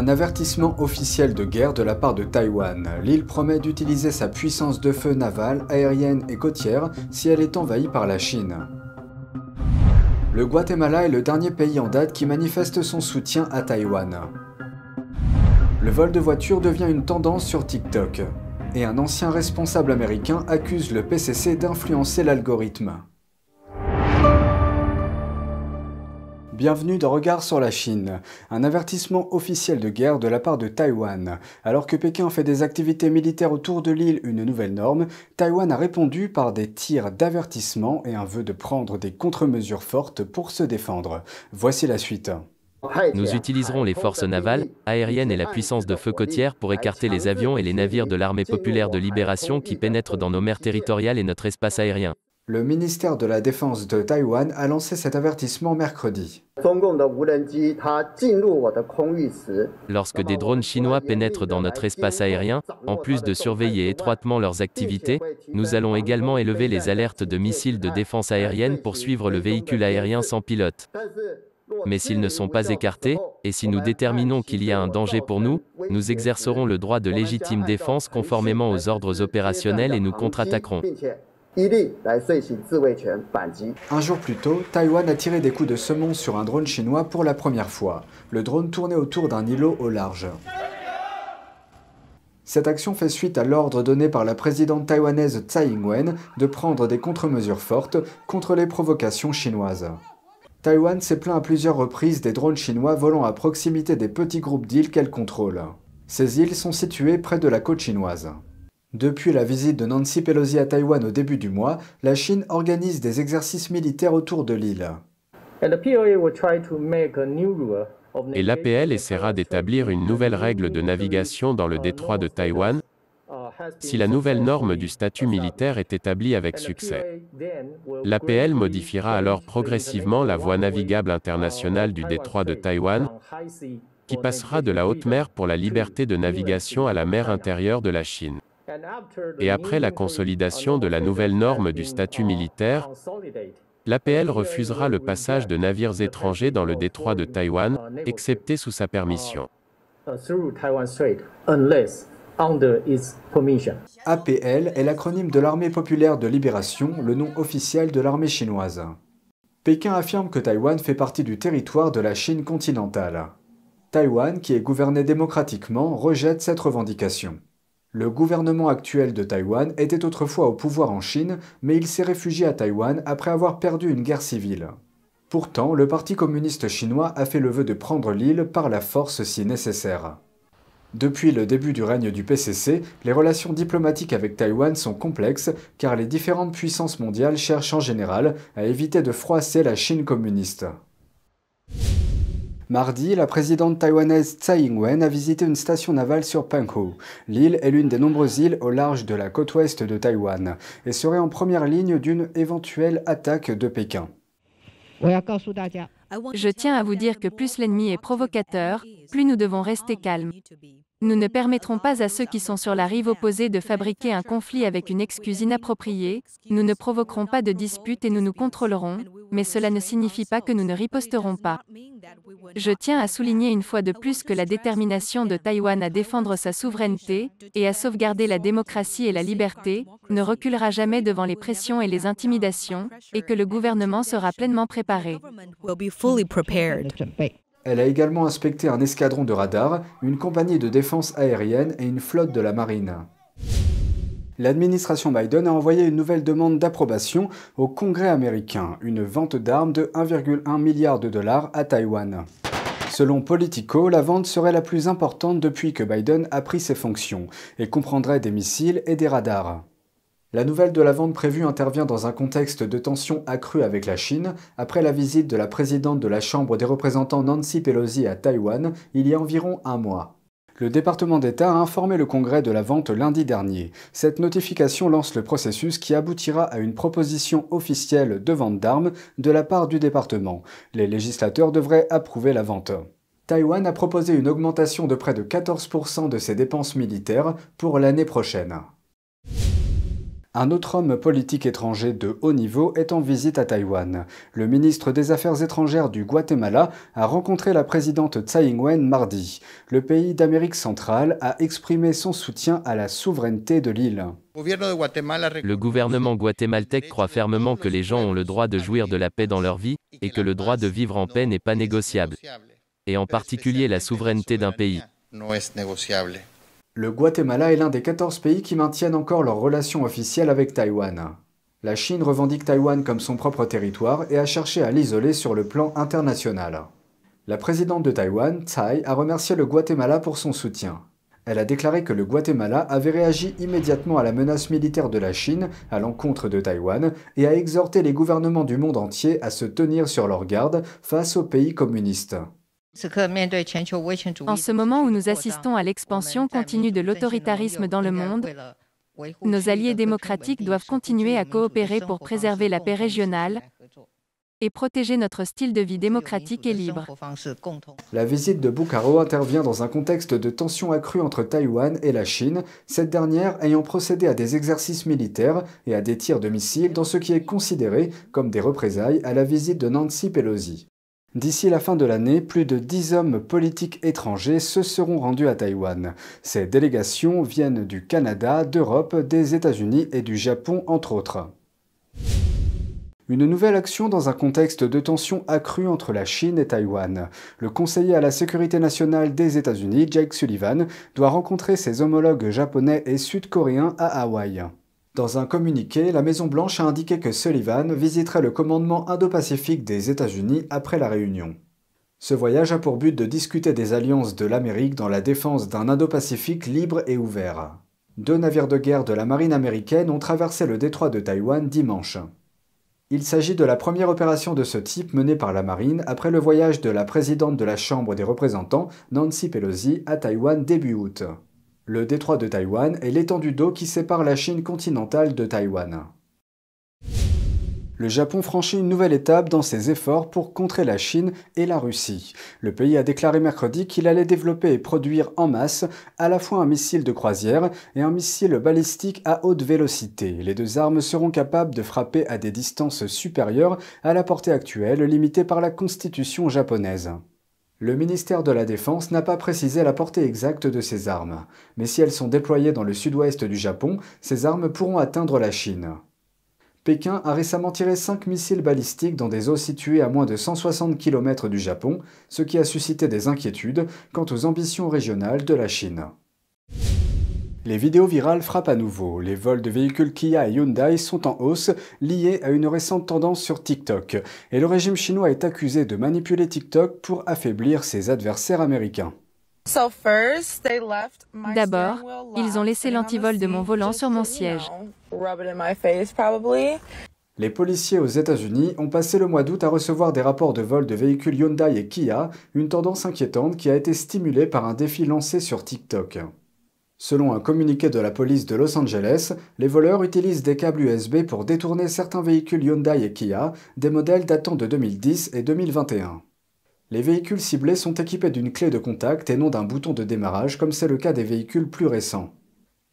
Un avertissement officiel de guerre de la part de Taïwan. L'île promet d'utiliser sa puissance de feu navale, aérienne et côtière si elle est envahie par la Chine. Le Guatemala est le dernier pays en date qui manifeste son soutien à Taïwan. Le vol de voitures devient une tendance sur TikTok. Et un ancien responsable américain accuse le PCC d'influencer l'algorithme. Bienvenue dans Regard sur la Chine, un avertissement officiel de guerre de la part de Taïwan. Alors que Pékin fait des activités militaires autour de l'île une nouvelle norme, Taïwan a répondu par des tirs d'avertissement et un vœu de prendre des contre-mesures fortes pour se défendre. Voici la suite. Nous utiliserons les forces navales, aériennes et la puissance de feu côtière pour écarter les avions et les navires de l'armée populaire de libération qui pénètrent dans nos mers territoriales et notre espace aérien. Le ministère de la Défense de Taïwan a lancé cet avertissement mercredi. Lorsque des drones chinois pénètrent dans notre espace aérien, en plus de surveiller étroitement leurs activités, nous allons également élever les alertes de missiles de défense aérienne pour suivre le véhicule aérien sans pilote. Mais s'ils ne sont pas écartés, et si nous déterminons qu'il y a un danger pour nous, nous exercerons le droit de légitime défense conformément aux ordres opérationnels et nous contre-attaquerons. Un jour plus tôt, Taïwan a tiré des coups de semonce sur un drone chinois pour la première fois. Le drone tournait autour d'un îlot au large. Cette action fait suite à l'ordre donné par la présidente taïwanaise Tsai Ing-wen de prendre des contre-mesures fortes contre les provocations chinoises. Taïwan s'est plaint à plusieurs reprises des drones chinois volant à proximité des petits groupes d'îles qu'elle contrôle. Ces îles sont situées près de la côte chinoise. Depuis la visite de Nancy Pelosi à Taïwan au début du mois, la Chine organise des exercices militaires autour de l'île. Et l'APL essaiera d'établir une nouvelle règle de navigation dans le détroit de Taïwan, si la nouvelle norme du statut militaire est établie avec succès. L'APL modifiera alors progressivement la voie navigable internationale du détroit de Taïwan, qui passera de la haute mer pour la liberté de navigation à la mer intérieure de la Chine. Et après la consolidation de la nouvelle norme du statut militaire, l'APL refusera le passage de navires étrangers dans le détroit de Taïwan, excepté sous sa permission. APL est l'acronyme de l'Armée populaire de libération, le nom officiel de l'armée chinoise. Pékin affirme que Taïwan fait partie du territoire de la Chine continentale. Taïwan, qui est gouverné démocratiquement, rejette cette revendication. Le gouvernement actuel de Taïwan était autrefois au pouvoir en Chine, mais il s'est réfugié à Taïwan après avoir perdu une guerre civile. Pourtant, le Parti communiste chinois a fait le vœu de prendre l'île par la force si nécessaire. Depuis le début du règne du PCC, les relations diplomatiques avec Taïwan sont complexes car les différentes puissances mondiales cherchent en général à éviter de froisser la Chine communiste. Mardi, la présidente taïwanaise Tsai Ing-wen a visité une station navale sur Penghu. L'île est l'une des nombreuses îles au large de la côte ouest de Taïwan et serait en première ligne d'une éventuelle attaque de Pékin. Je tiens à vous dire que plus l'ennemi est provocateur, plus nous devons rester calmes. Nous ne permettrons pas à ceux qui sont sur la rive opposée de fabriquer un conflit avec une excuse inappropriée, nous ne provoquerons pas de dispute et nous nous contrôlerons, mais cela ne signifie pas que nous ne riposterons pas. Je tiens à souligner une fois de plus que la détermination de Taïwan à défendre sa souveraineté et à sauvegarder la démocratie et la liberté ne reculera jamais devant les pressions et les intimidations, et que le gouvernement sera pleinement préparé. Elle a également inspecté un escadron de radars, une compagnie de défense aérienne et une flotte de la marine. L'administration Biden a envoyé une nouvelle demande d'approbation au Congrès américain, une vente d'armes de 1,1 milliard de dollars à Taïwan. Selon Politico, la vente serait la plus importante depuis que Biden a pris ses fonctions et comprendrait des missiles et des radars. La nouvelle de la vente prévue intervient dans un contexte de tension accrue avec la Chine, après la visite de la présidente de la Chambre des représentants Nancy Pelosi à Taïwan il y a environ un mois. Le département d'État a informé le Congrès de la vente lundi dernier. Cette notification lance le processus qui aboutira à une proposition officielle de vente d'armes de la part du département. Les législateurs devraient approuver la vente. Taïwan a proposé une augmentation de près de 14% de ses dépenses militaires pour l'année prochaine. Un autre homme politique étranger de haut niveau est en visite à Taïwan. Le ministre des Affaires étrangères du Guatemala a rencontré la présidente Tsai Ing-wen mardi. Le pays d'Amérique centrale a exprimé son soutien à la souveraineté de l'île. Le gouvernement guatémaltèque croit fermement que les gens ont le droit de jouir de la paix dans leur vie, et que le droit de vivre en paix n'est pas négociable, et en particulier la souveraineté d'un pays. Le Guatemala est l'un des 14 pays qui maintiennent encore leurs relations officielles avec Taïwan. La Chine revendique Taïwan comme son propre territoire et a cherché à l'isoler sur le plan international. La présidente de Taïwan, Tsai, a remercié le Guatemala pour son soutien. Elle a déclaré que le Guatemala avait réagi immédiatement à la menace militaire de la Chine à l'encontre de Taïwan et a exhorté les gouvernements du monde entier à se tenir sur leur garde face aux pays communistes. En ce moment où nous assistons à l'expansion continue de l'autoritarisme dans le monde, nos alliés démocratiques doivent continuer à coopérer pour préserver la paix régionale et protéger notre style de vie démocratique et libre. La visite de Bukharo intervient dans un contexte de tensions accrues entre Taïwan et la Chine, cette dernière ayant procédé à des exercices militaires et à des tirs de missiles dans ce qui est considéré comme des représailles à la visite de Nancy Pelosi. D'ici la fin de l'année, plus de 10 hommes politiques étrangers se seront rendus à Taïwan. Ces délégations viennent du Canada, d'Europe, des États-Unis et du Japon, entre autres. Une nouvelle action dans un contexte de tension accrue entre la Chine et Taïwan. Le conseiller à la sécurité nationale des États-Unis, Jake Sullivan, doit rencontrer ses homologues japonais et sud-coréens à Hawaï. Dans un communiqué, la Maison-Blanche a indiqué que Sullivan visiterait le commandement Indo-Pacifique des États-Unis après la réunion. Ce voyage a pour but de discuter des alliances de l'Amérique dans la défense d'un Indo-Pacifique libre et ouvert. Deux navires de guerre de la marine américaine ont traversé le détroit de Taïwan dimanche. Il s'agit de la première opération de ce type menée par la marine après le voyage de la présidente de la Chambre des représentants, Nancy Pelosi, à Taïwan début août. Le détroit de Taïwan est l'étendue d'eau qui sépare la Chine continentale de Taïwan. Le Japon franchit une nouvelle étape dans ses efforts pour contrer la Chine et la Russie. Le pays a déclaré mercredi qu'il allait développer et produire en masse à la fois un missile de croisière et un missile balistique à haute vélocité. Les deux armes seront capables de frapper à des distances supérieures à la portée actuelle limitée par la constitution japonaise. Le ministère de la Défense n'a pas précisé la portée exacte de ces armes, mais si elles sont déployées dans le sud-ouest du Japon, ces armes pourront atteindre la Chine. Pékin a récemment tiré 5 missiles balistiques dans des eaux situées à moins de 160 km du Japon, ce qui a suscité des inquiétudes quant aux ambitions régionales de la Chine. Les vidéos virales frappent à nouveau. Les vols de véhicules Kia et Hyundai sont en hausse, liés à une récente tendance sur TikTok. Et le régime chinois est accusé de manipuler TikTok pour affaiblir ses adversaires américains. D'abord, ils ont laissé l'antivol de mon volant sur mon siège. Les policiers aux États-Unis ont passé le mois d'août à recevoir des rapports de vol de véhicules Hyundai et Kia, une tendance inquiétante qui a été stimulée par un défi lancé sur TikTok. Selon un communiqué de la police de Los Angeles, les voleurs utilisent des câbles USB pour détourner certains véhicules Hyundai et Kia, des modèles datant de 2010 et 2021. Les véhicules ciblés sont équipés d'une clé de contact et non d'un bouton de démarrage comme c'est le cas des véhicules plus récents.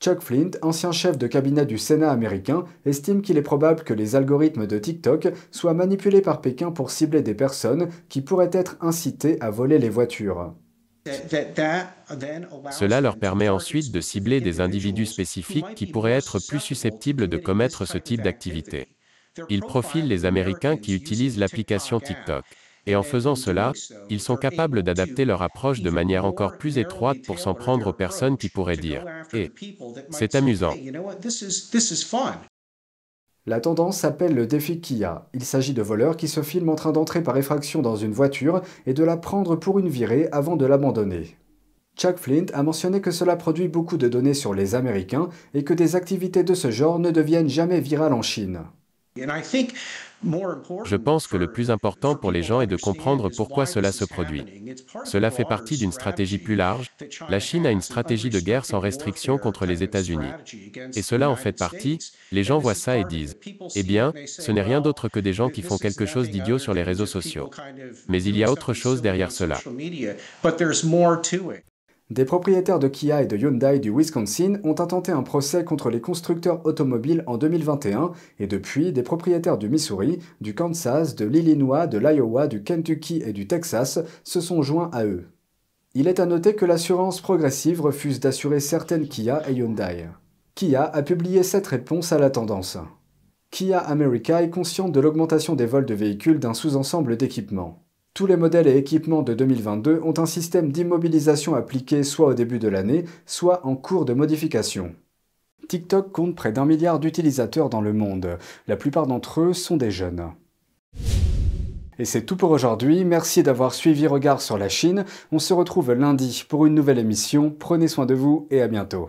Chuck Flint, ancien chef de cabinet du Sénat américain, estime qu'il est probable que les algorithmes de TikTok soient manipulés par Pékin pour cibler des personnes qui pourraient être incitées à voler les voitures. Cela leur permet ensuite de cibler des individus spécifiques qui pourraient être plus susceptibles de commettre ce type d'activité. Ils profilent les Américains qui utilisent l'application TikTok. Et en faisant cela, ils sont capables d'adapter leur approche de manière encore plus étroite pour s'en prendre aux personnes qui pourraient dire ⁇ Eh, c'est amusant ⁇ la tendance s'appelle le défi Kia. Il s'agit de voleurs qui se filment en train d'entrer par effraction dans une voiture et de la prendre pour une virée avant de l'abandonner. Chuck Flint a mentionné que cela produit beaucoup de données sur les Américains et que des activités de ce genre ne deviennent jamais virales en Chine. Je pense que le plus important pour les gens est de comprendre pourquoi cela se produit. Cela fait partie d'une stratégie plus large. La Chine a une stratégie de guerre sans restriction contre les États-Unis. Et cela en fait partie. Les gens voient ça et disent, eh bien, ce n'est rien d'autre que des gens qui font quelque chose d'idiot sur les réseaux sociaux. Mais il y a autre chose derrière cela. Des propriétaires de Kia et de Hyundai du Wisconsin ont intenté un procès contre les constructeurs automobiles en 2021 et depuis, des propriétaires du Missouri, du Kansas, de l'Illinois, de l'Iowa, du Kentucky et du Texas se sont joints à eux. Il est à noter que l'assurance progressive refuse d'assurer certaines Kia et Hyundai. Kia a publié cette réponse à la tendance. Kia America est consciente de l'augmentation des vols de véhicules d'un sous-ensemble d'équipements. Tous les modèles et équipements de 2022 ont un système d'immobilisation appliqué soit au début de l'année, soit en cours de modification. TikTok compte près d'un milliard d'utilisateurs dans le monde. La plupart d'entre eux sont des jeunes. Et c'est tout pour aujourd'hui, merci d'avoir suivi Regard sur la Chine. On se retrouve lundi pour une nouvelle émission. Prenez soin de vous et à bientôt.